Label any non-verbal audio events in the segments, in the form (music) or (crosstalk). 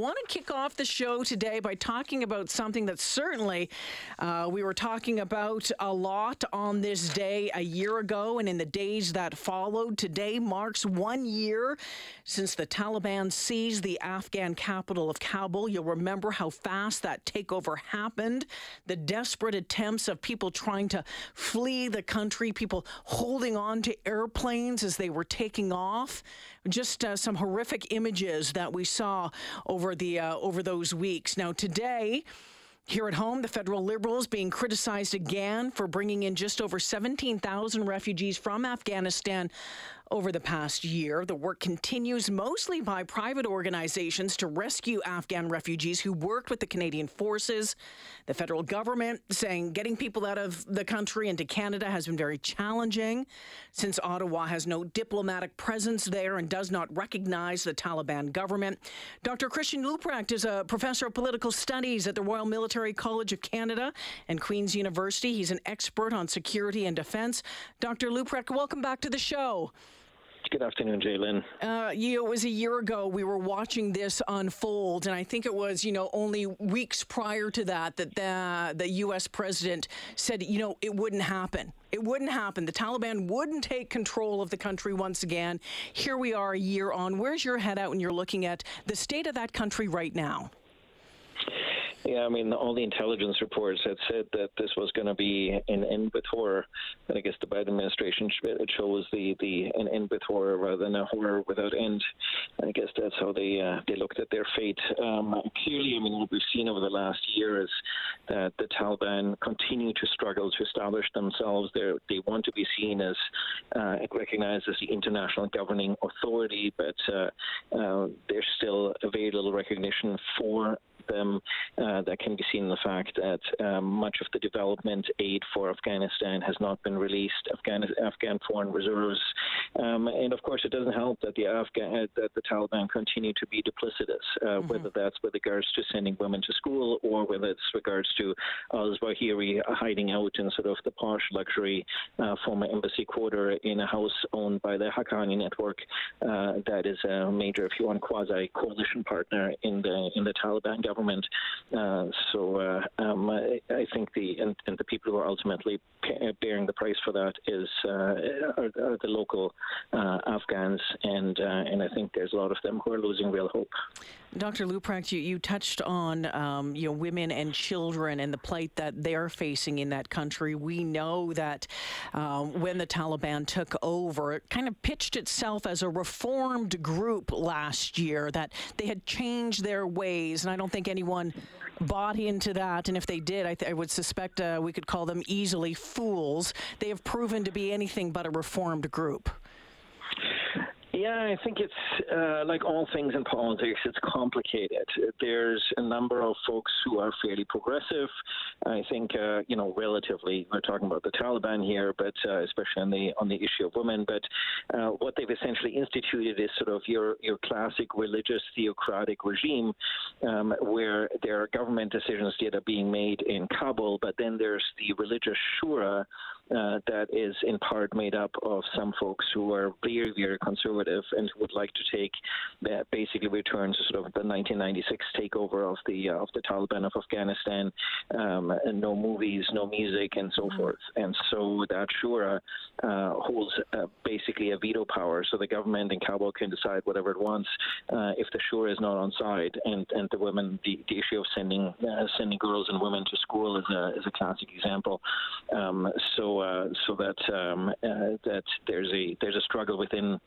want to kick off the show today by talking about something that certainly uh, we were talking about a lot on this day a year ago and in the days that followed. Today marks one year since the Taliban seized the Afghan capital of Kabul. You'll remember how fast that takeover happened, the desperate attempts of people trying to flee the country, people holding on to airplanes as they were taking off. Just uh, some horrific images that we saw over the uh, over those weeks. Now today. Here at home, the federal Liberals being criticized again for bringing in just over 17,000 refugees from Afghanistan over the past year. The work continues mostly by private organizations to rescue Afghan refugees who worked with the Canadian forces. The federal government saying getting people out of the country into Canada has been very challenging since Ottawa has no diplomatic presence there and does not recognize the Taliban government. Dr. Christian Leuprecht is a professor of political studies at the Royal Military College of Canada and Queen's University. He's an expert on security and defense. Dr. Leuprecht, welcome back to the show. Good afternoon, Jalen. Uh, you know, it was a year ago we were watching this unfold, and I think it was, you know, only weeks prior to that that the, the U.S. president said, you know, it wouldn't happen. It wouldn't happen. The Taliban wouldn't take control of the country once again. Here we are a year on. Where's your head at when you're looking at the state of that country right now? Yeah, I mean, all the intelligence reports had said that this was going to be an end with horror. And I guess the Biden administration it shows the, the an end with horror rather than a horror without end. I guess that's how they uh, they looked at their fate. Um, clearly, I mean, what we've seen over the last year is that the Taliban continue to struggle to establish themselves. They they want to be seen as uh, recognized as the international governing authority, but uh, uh, there's still very little recognition for them. Uh, that can be seen in the fact that um, much of the development aid for Afghanistan has not been released. Afghan, Afghan foreign reserves, um, and of course, it doesn't help that the Afghan uh, that the Taliban continue to be duplicitous, uh, mm-hmm. whether that's with regards to sending women to school or whether it's regards to al Zawahiri hiding out in sort of the posh luxury uh, former embassy quarter in a house owned by the Haqqani network. Uh, that is a major, if you want, quasi coalition partner in the in the Taliban government government. Uh, so uh, um, I, I, think the and, and, the people who are ultimately bearing the price for that is uh, are, are, the local uh, Afghans, and uh, and I think there's a lot of them who are losing real hope. Dr. Leuprecht, you, you touched on um, you know women and children and the plight that they're facing in that country. We know that um, when the Taliban took over, it kind of pitched itself as a reformed group last year. That they had changed their ways, and I don't think anyone bought into that. And if they did, I, th- I would suspect uh, we could call them easily fools. They have proven to be anything but a reformed group. Yeah, I think it's uh, like all things in politics, it's complicated. There's a number of folks who are fairly progressive. I think, uh, you know, relatively, we're talking about the Taliban here, but uh, especially on the on the issue of women. But uh, what they've essentially instituted is sort of your your classic religious theocratic regime, um, where there are government decisions that are being made in Kabul, but then there's the religious shura uh, that is in part made up of some folks who are very, very conservative and who would like to take uh, basically return to sort of the 1996 takeover of the uh, of the Taliban of Afghanistan, um, and no movies, no music, and so mm-hmm. forth. And so that shura uh, holds uh, basically a veto power, so the government in Kabul can decide whatever it wants uh, if the shura is not on side. And and the women, the, the issue of sending sending girls and women to school is a is a classic example. Um, so uh, so that um, uh, that there's a there's a struggle within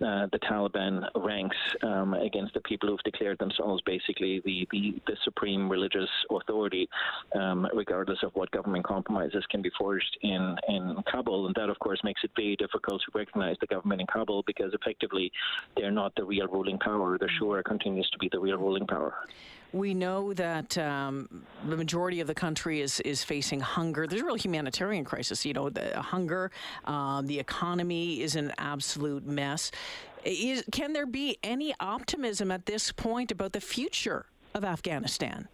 uh, the Taliban ranks um, against the people who've declared themselves basically the, the, the supreme religious authority, um, regardless of what government compromises can be forged in, in Kabul. And that, of course, makes it very difficult to recognize the government in Kabul because effectively they're not the real ruling power. The Shura continues to be the real ruling power. We know that um, the majority of the country is is facing hunger. There's a real humanitarian crisis. You know, the hunger, um, the economy is an absolute mess. Is, can there be any optimism at this point about the future of Afghanistan?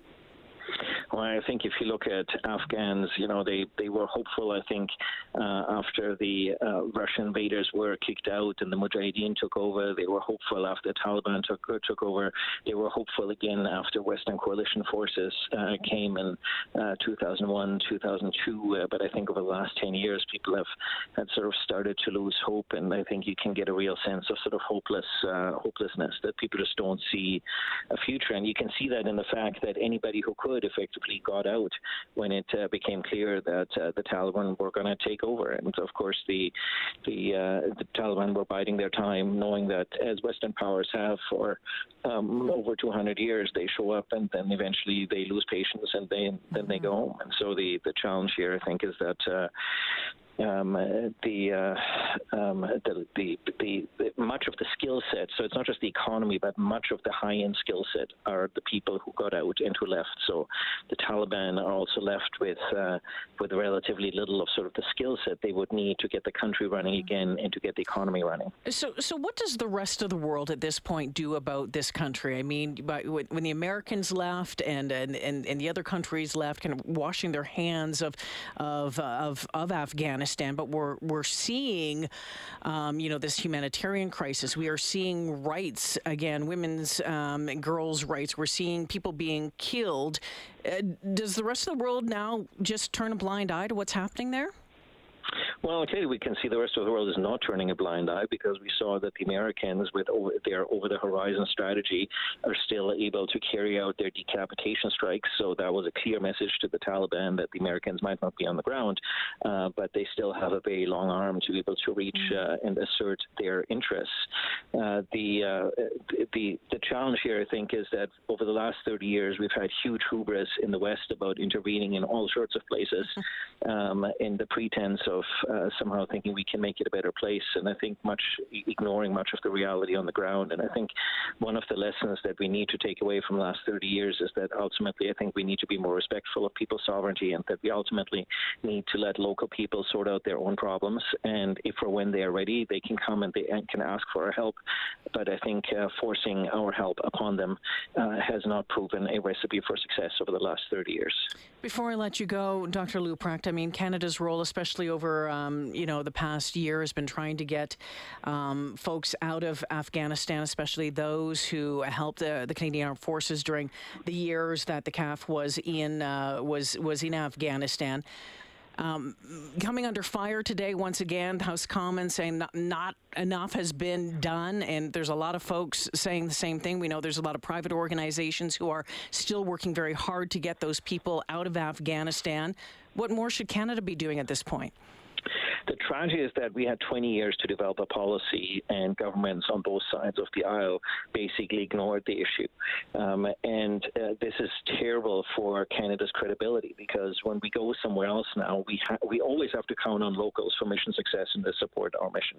Well, I think if you look at Afghans, you know, they, they were hopeful, I think, uh, after the uh, Russian invaders were kicked out and the Mujahideen took over. They were hopeful after the Taliban took, took over. They were hopeful again after Western coalition forces uh, came in uh, 2001, 2002. Uh, but I think over the last 10 years, people have, had sort of started to lose hope. And I think you can get a real sense of sort of hopeless uh, hopelessness that people just don't see a future. And you can see that in the fact that anybody who could effectively got out when it uh, became clear that uh, the Taliban were going to take over. And of course, the the, uh, the Taliban were biding their time, knowing that as Western powers have for um, over 200 years, they show up and then eventually they lose patience and they, then they go mm-hmm. home. And so the, the challenge here, I think, is that uh, um, the, uh, um, the, the, the, the, much of the skill set. So it's not just the economy, but much of the high-end skill set are the people who got out and who left. So the Taliban are also left with uh, with relatively little of sort of the skill set they would need to get the country running again and to get the economy running. So, so what does the rest of the world at this point do about this country? I mean, when the Americans left and and, and, and the other countries left, kind of washing their hands of of of, of Afghanistan Afghanistan, but we're we're seeing, um, you know, this humanitarian crisis. We are seeing rights again, women's um, girls' rights. We're seeing people being killed. Uh, does the rest of the world now just turn a blind eye to what's happening there? Well, clearly we can see the rest of the world is not turning a blind eye because we saw that the Americans, with over, their over-the-horizon strategy, are still able to carry out their decapitation strikes. So that was a clear message to the Taliban that the Americans might not be on the ground, uh, but they still have a very long arm to be able to reach mm. uh, and assert their interests. Uh, the, uh, the the challenge here, I think, is that over the last 30 years we've had huge hubris in the West about intervening in all sorts of places (laughs) um, in the pretense of uh, somehow thinking we can make it a better place, and I think much ignoring much of the reality on the ground. And I think one of the lessons that we need to take away from the last 30 years is that ultimately I think we need to be more respectful of people's sovereignty, and that we ultimately need to let local people sort out their own problems. And if or when they are ready, they can come and they can ask for our help. But I think uh, forcing our help upon them uh, has not proven a recipe for success over the last 30 years. Before I let you go, Dr. Leuprecht, I mean Canada's role, especially over um, you know the past year, has been trying to get um, folks out of Afghanistan, especially those who helped the, the, Canadian Armed Forces during the years that the CAF was in uh, was was in Afghanistan. Um, coming under fire today once again. House Commons saying not, not, enough has been done, and there's a lot of folks saying the same thing. We know there's a lot of private organizations who are still working very hard to get those people out of Afghanistan. What more should Canada be doing at this point? The tragedy is that we had 20 years to develop a policy, and governments on both sides of the aisle basically ignored the issue. Um, and uh, this is terrible for Canada's credibility because when we go somewhere else now, we ha- we always have to count on locals for mission success and to support our mission.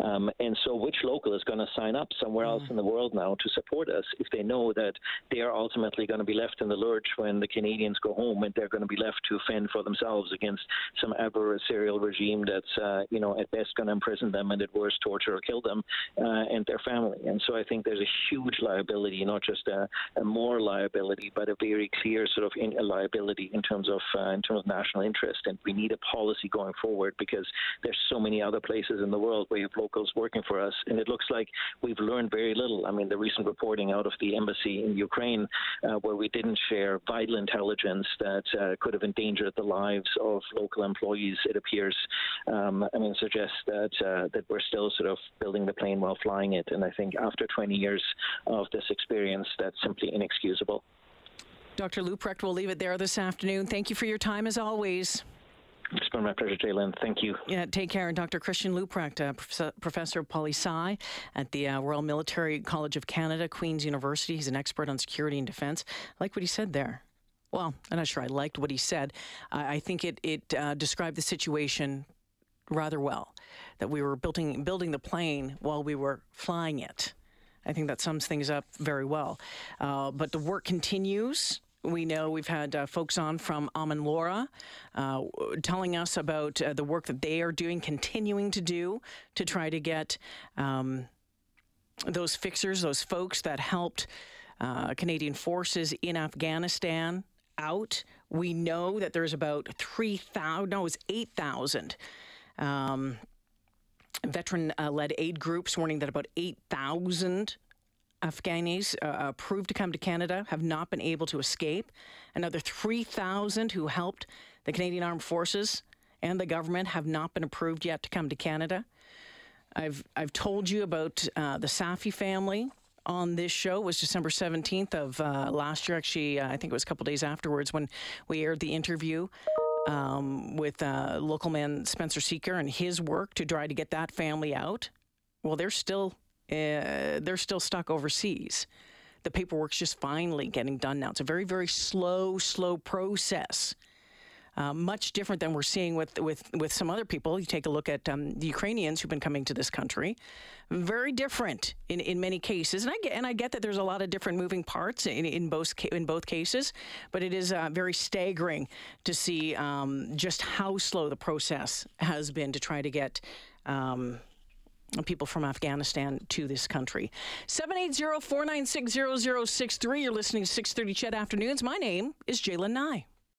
Um, and so, which local is going to sign up somewhere else mm. in the world now to support us if they know that they are ultimately going to be left in the lurch when the Canadians go home and they're going to be left to fend for themselves against some adversarial regime that that's uh, you know at best going to imprison them and at worst torture or kill them uh, and their family. And so I think there's a huge liability, not just a, a more liability, but a very clear sort of in, liability in terms of uh, in terms of national interest. And we need a policy going forward because there's so many other places in the world where you have locals working for us, and it looks like we've learned very little. I mean, the recent reporting out of the embassy in Ukraine, uh, where we didn't share vital intelligence that could have endangered the lives of local employees, it appears, um, I mean, suggests that uh, that we're still sort of building the plane while flying it. And I think after 20 years of this experience, that's simply inexcusable. Dr. Leuprecht, we'll leave it there this afternoon. Thank you for your time as always. It's been my pleasure, Jalen. Thank you. Yeah, take care. And Dr. Christian Leuprecht, uh, professor of poli sci at the uh, Royal Military College of Canada, Queen's University. He's an expert on security and defense. I like what he said there. Well, I'm not sure I liked what he said. I think it, it uh, described the situation rather well. That we were building building the plane while we were flying it. I think that sums things up very well. Uh, but the work continues. We know we've had uh, folks on from Aman Lara uh, telling us about uh, the work that they are doing, continuing to do to try to get um, those fixers, those folks that helped uh, Canadian forces in Afghanistan out. We know that there's about 3,000, no, it's 8,000 um, veteran uh, led aid groups warning that about 8,000 Afghanis uh, approved to come to Canada have not been able to escape. Another 3,000 who helped the Canadian Armed Forces and the government have not been approved yet to come to Canada. I've I've told you about uh, the Safi family on this show. It was December 17th of uh, last year. Actually, uh, I think it was a couple days afterwards when we aired the interview. Um, with uh, local man Spencer Seeker and his work to try to get that family out. Well, they're still uh, they're still stuck overseas. The paperwork's just finally getting done now. It's a very very slow slow process. Uh, much different than we're seeing with, with, with some other people. You take a look at um, the Ukrainians who've been coming to this country. Very different in, in many cases, and I get and I get that there's a lot of different moving parts in, in both in both cases, but it is uh, very staggering to see um, just how slow the process has been to try to get. Um, people from Afghanistan to this country. 780-496-0063. You're listening to 630 CHED Afternoons. My name is Jalen Nye.